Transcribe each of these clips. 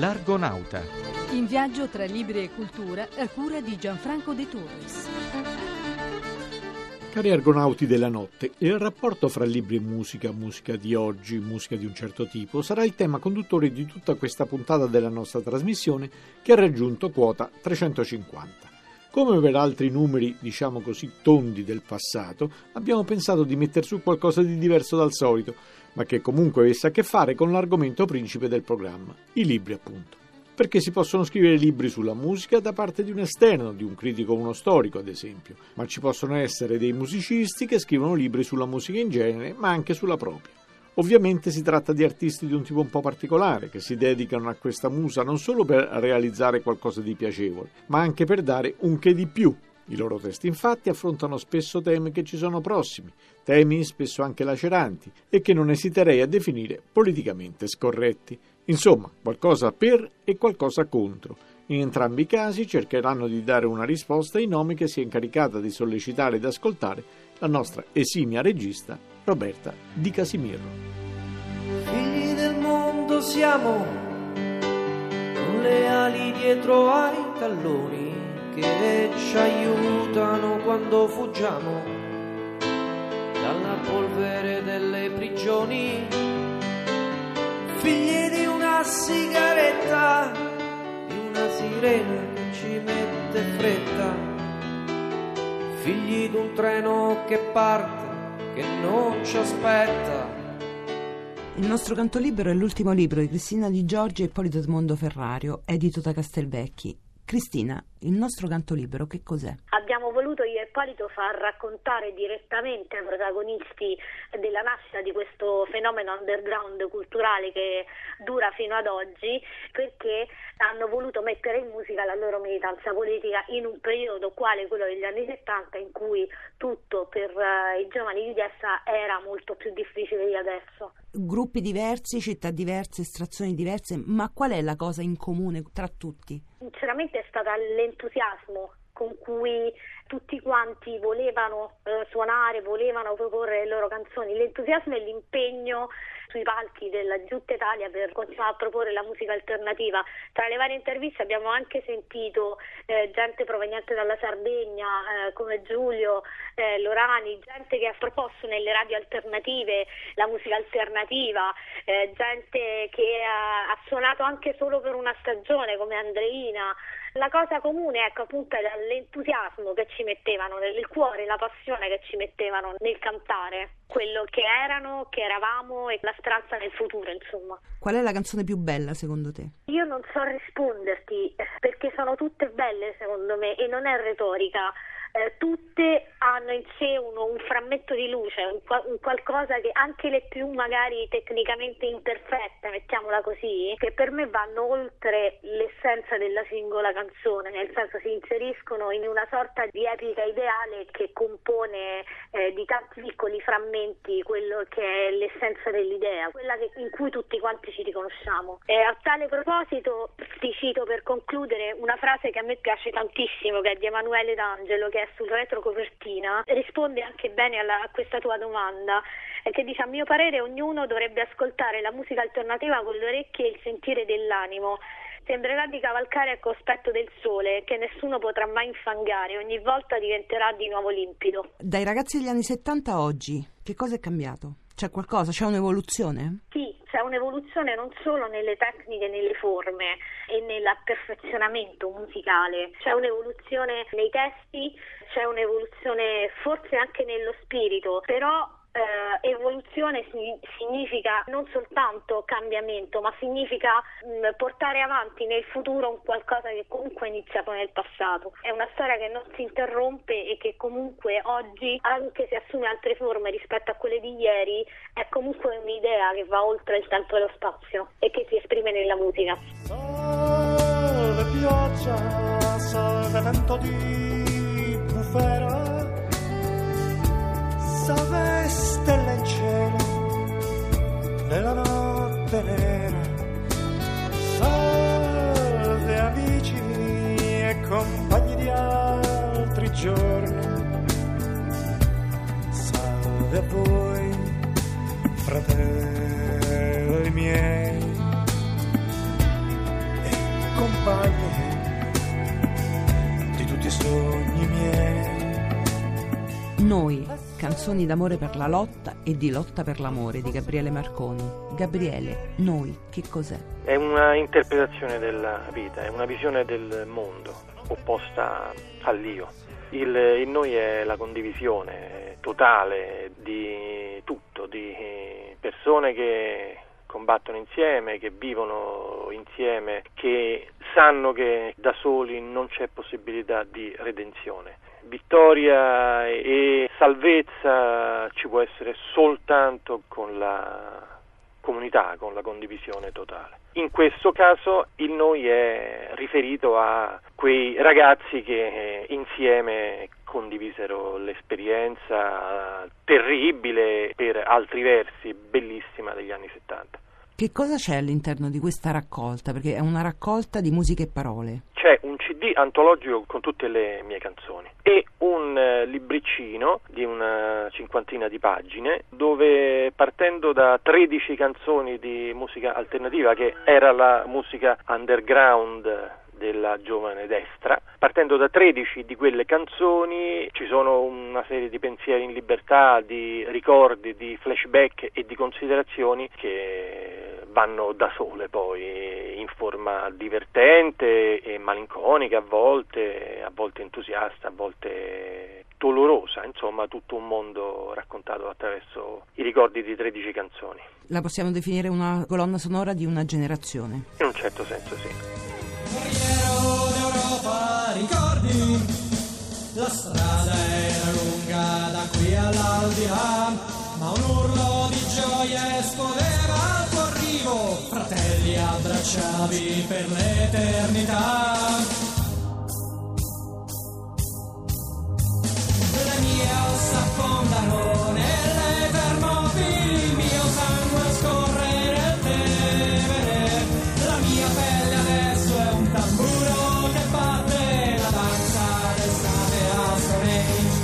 L'Argonauta. In viaggio tra libri e cultura a cura di Gianfranco De Torres. Cari argonauti della notte, il rapporto fra libri e musica, musica di oggi, musica di un certo tipo, sarà il tema conduttore di tutta questa puntata della nostra trasmissione che ha raggiunto quota 350. Come per altri numeri, diciamo così, tondi del passato, abbiamo pensato di mettere su qualcosa di diverso dal solito, ma che comunque avesse a che fare con l'argomento principe del programma, i libri appunto. Perché si possono scrivere libri sulla musica da parte di un esterno, di un critico o uno storico ad esempio, ma ci possono essere dei musicisti che scrivono libri sulla musica in genere, ma anche sulla propria. Ovviamente si tratta di artisti di un tipo un po' particolare, che si dedicano a questa musa non solo per realizzare qualcosa di piacevole, ma anche per dare un che di più i loro testi infatti affrontano spesso temi che ci sono prossimi, temi spesso anche laceranti e che non esiterei a definire politicamente scorretti. Insomma, qualcosa per e qualcosa contro. In entrambi i casi cercheranno di dare una risposta ai nomi che si è incaricata di sollecitare ed ascoltare la nostra esimia regista Roberta Di Casimiro. Figli del mondo siamo, con le ali dietro ai talloni che ci aiutano quando fuggiamo dalla polvere delle prigioni. Figli di una sigaretta, di una sirena che ci mette fretta. Figli di un treno che parte, che non ci aspetta. Il nostro canto libero è l'ultimo libro di Cristina Di Giorgi e Ippolito Edmondo Ferrario, edito da Castelvecchi. Cristina, il nostro canto libero che cos'è? Voluto io e Polito far raccontare direttamente ai protagonisti della nascita di questo fenomeno underground culturale che dura fino ad oggi perché hanno voluto mettere in musica la loro militanza politica in un periodo quale quello degli anni 70 in cui tutto per uh, i giovani di destra era molto più difficile di adesso. Gruppi diversi, città diverse, estrazioni diverse, ma qual è la cosa in comune tra tutti? Sinceramente è stata l'entusiasmo con cui tutti quanti volevano eh, suonare, volevano proporre le loro canzoni, l'entusiasmo e l'impegno sui palchi della Giutta Italia per continuare a proporre la musica alternativa. Tra le varie interviste abbiamo anche sentito eh, gente proveniente dalla Sardegna eh, come Giulio eh, Lorani, gente che ha proposto nelle radio alternative la musica alternativa, eh, gente che ha, ha suonato anche solo per una stagione come Andreina. La cosa comune, ecco, appunto, è l'entusiasmo che ci mettevano nel cuore, la passione che ci mettevano nel cantare, quello che erano, che eravamo e la speranza nel futuro, insomma. Qual è la canzone più bella secondo te? Io non so risponderti perché sono tutte belle secondo me e non è retorica eh, tutte hanno in sé uno, un frammento di luce, un, un, qualcosa che anche le più magari tecnicamente imperfette, mettiamola così, che per me vanno oltre l'essenza della singola canzone, nel senso si inseriscono in una sorta di epica ideale che compone eh, di tanti piccoli frammenti quello che è l'essenza dell'idea, quella che, in cui tutti quanti ci riconosciamo. E a tale proposito ti cito per concludere una frase che a me piace tantissimo, che è di Emanuele D'Angelo, che è sul retro copertina, risponde anche bene alla, a questa tua domanda, eh, che dice a mio parere ognuno dovrebbe ascoltare la musica alternativa con le orecchie e il sentire dell'animo. Sembrerà di cavalcare al cospetto del sole, che nessuno potrà mai infangare, ogni volta diventerà di nuovo limpido. Dai ragazzi degli anni 70 a oggi, che cosa è cambiato? C'è qualcosa? C'è un'evoluzione? Sì, c'è un'evoluzione non solo nelle tecniche, nelle forme e nell'aperfezionamento musicale, c'è un'evoluzione nei testi, c'è un'evoluzione forse anche nello spirito, però eh, evoluzione significa non soltanto cambiamento, ma significa mh, mm, portare avanti nel futuro un qualcosa che comunque è iniziato nel passato. È una storia che non si interrompe e che comunque oggi, anche se assume altre forme rispetto a quelle di ieri, è comunque un'idea che va oltre il tempo e lo spazio e che si esprime nella musica. Salve pioggia, salve vento di bufera salve nella notte nera. Salve amici e compagni di altri giorni. Salve a voi fratelli Noi, canzoni d'amore per la lotta e di lotta per l'amore di Gabriele Marconi. Gabriele, noi, che cos'è? È una interpretazione della vita, è una visione del mondo opposta all'io. Il, il noi è la condivisione totale di tutto, di persone che combattono insieme, che vivono insieme, che sanno che da soli non c'è possibilità di redenzione. Vittoria e salvezza ci può essere soltanto con la comunità, con la condivisione totale. In questo caso il noi è riferito a quei ragazzi che insieme condivisero l'esperienza terribile per altri versi, bellissima degli anni 70. Che cosa c'è all'interno di questa raccolta? Perché è una raccolta di musiche e parole. C'è un CD antologico con tutte le mie canzoni e un eh, libricino di una cinquantina di pagine dove partendo da 13 canzoni di musica alternativa che era la musica underground della giovane destra. Partendo da 13 di quelle canzoni ci sono una serie di pensieri in libertà, di ricordi, di flashback e di considerazioni che vanno da sole poi in forma divertente e malinconica a volte, a volte entusiasta, a volte dolorosa, insomma tutto un mondo raccontato attraverso i ricordi di 13 canzoni. La possiamo definire una colonna sonora di una generazione? In un certo senso sì. Guerriero d'Europa, ricordi? La strada era lunga da qui all'aldilà, abbracciavi per l'eternità. Le mie ossa affondano nelle Termopili, il mio sangue scorre nel Tevere, la mia pelle adesso è un tamburo che batte la danza d'estate a Stonehenge.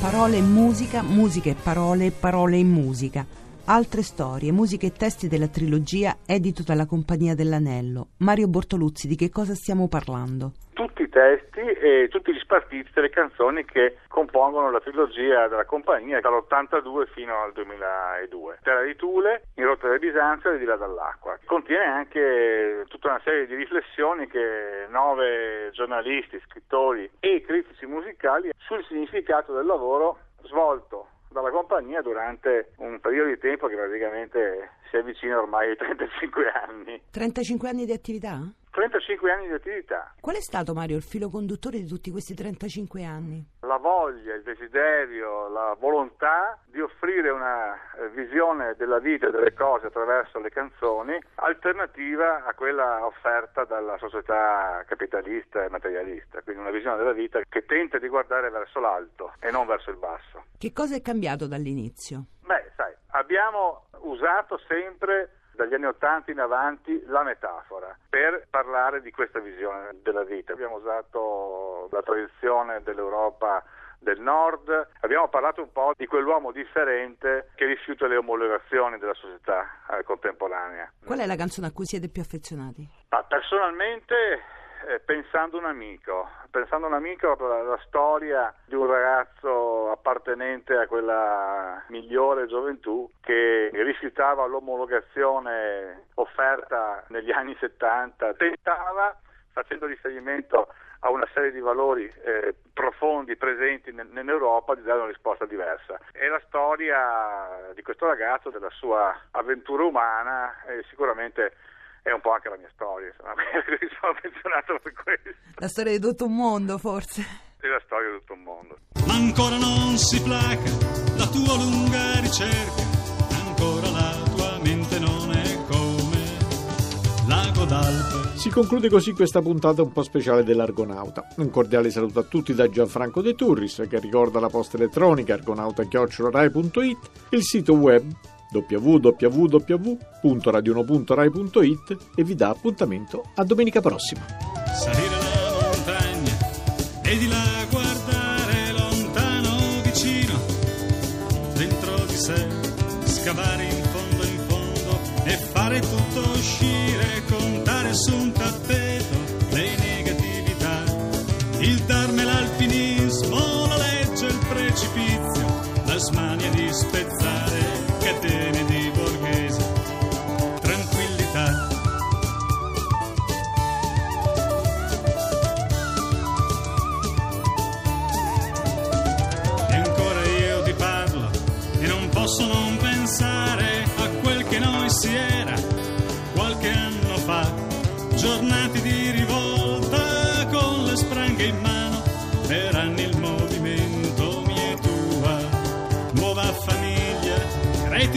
Parole e musica, musica e parole, parole e musica. Altre storie, musiche e testi della trilogia edito dalla Compagnia dell'Anello. Mario Bortoluzzi, di che cosa stiamo parlando? tutti i testi e tutti gli spartiti delle canzoni che compongono la trilogia della compagnia dall'82 fino al 2002. Terra di Tule, In rotta del Bisanzio e Di là dall'acqua. Contiene anche tutta una serie di riflessioni che nove giornalisti, scrittori e critici musicali sul significato del lavoro svolto dalla compagnia durante un periodo di tempo che praticamente si avvicina ormai ai 35 anni. 35 anni di attività? 35 anni di attività. Qual è stato, Mario, il filo conduttore di tutti questi 35 anni? La voglia, il desiderio, la volontà di offrire una eh, visione della vita e delle cose attraverso le canzoni alternativa a quella offerta dalla società capitalista e materialista, quindi una visione della vita che tenta di guardare verso l'alto e non verso il basso. Che cosa è cambiato dall'inizio? Beh, sai, abbiamo usato sempre dagli anni Ottanta in avanti la metafora per parlare di questa visione della vita. Abbiamo usato la tradizione dell'Europa del nord, abbiamo parlato un po' di quell'uomo differente che rifiuta le omologazioni della società eh, contemporanea. Qual è la canzone a cui siete più affezionati? Ma personalmente eh, pensando un amico, pensando un amico la, la storia di un ragazzo appartenente a quella migliore gioventù che rifiutava l'omologazione offerta negli anni 70, tentava facendo riferimento a una serie di valori eh, profondi presenti in, in, Europa di dare una risposta diversa. È la storia di questo ragazzo, della sua avventura umana e sicuramente è un po' anche la mia storia, insomma, mi sono affezionato per questo. La storia di tutto un mondo, forse. La storia di tutto un mondo. Ma ancora non si placa la tua lunga ricerca, ancora la tua mente non è come l'ago d'Alpe. Si conclude così questa puntata un po' speciale dell'Argonauta. Un cordiale saluto a tutti da Gianfranco De Turris che ricorda la posta elettronica argonauta.rai.it, il sito web www.radiono.rai.it e vi dà appuntamento a domenica prossima. Salire la montagna e di là scavare in fondo in fondo e fare tutto uscire, contare su un tappeto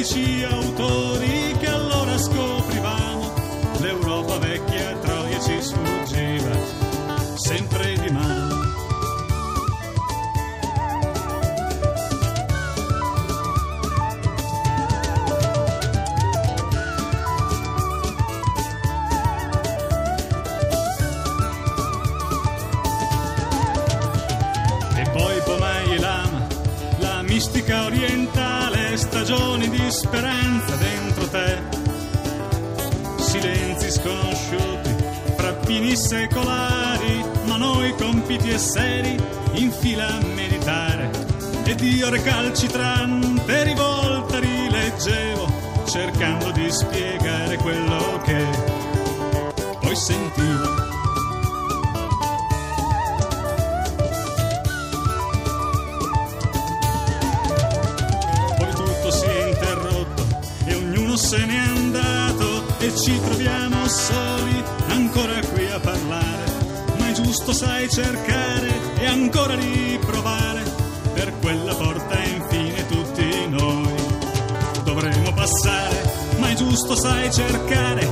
ti autorità. Secolari, ma noi compiti e seri, in fila a meditare. Ed io recalcitrante, rivolta rileggevo, cercando di spiegare quello che poi sentivo. poi tutto si è interrotto e ognuno se n'è andato e ci troviamo giusto, sai, cercare e ancora riprovare per quella porta infine tutti noi dovremo passare. Ma è giusto, sai, cercare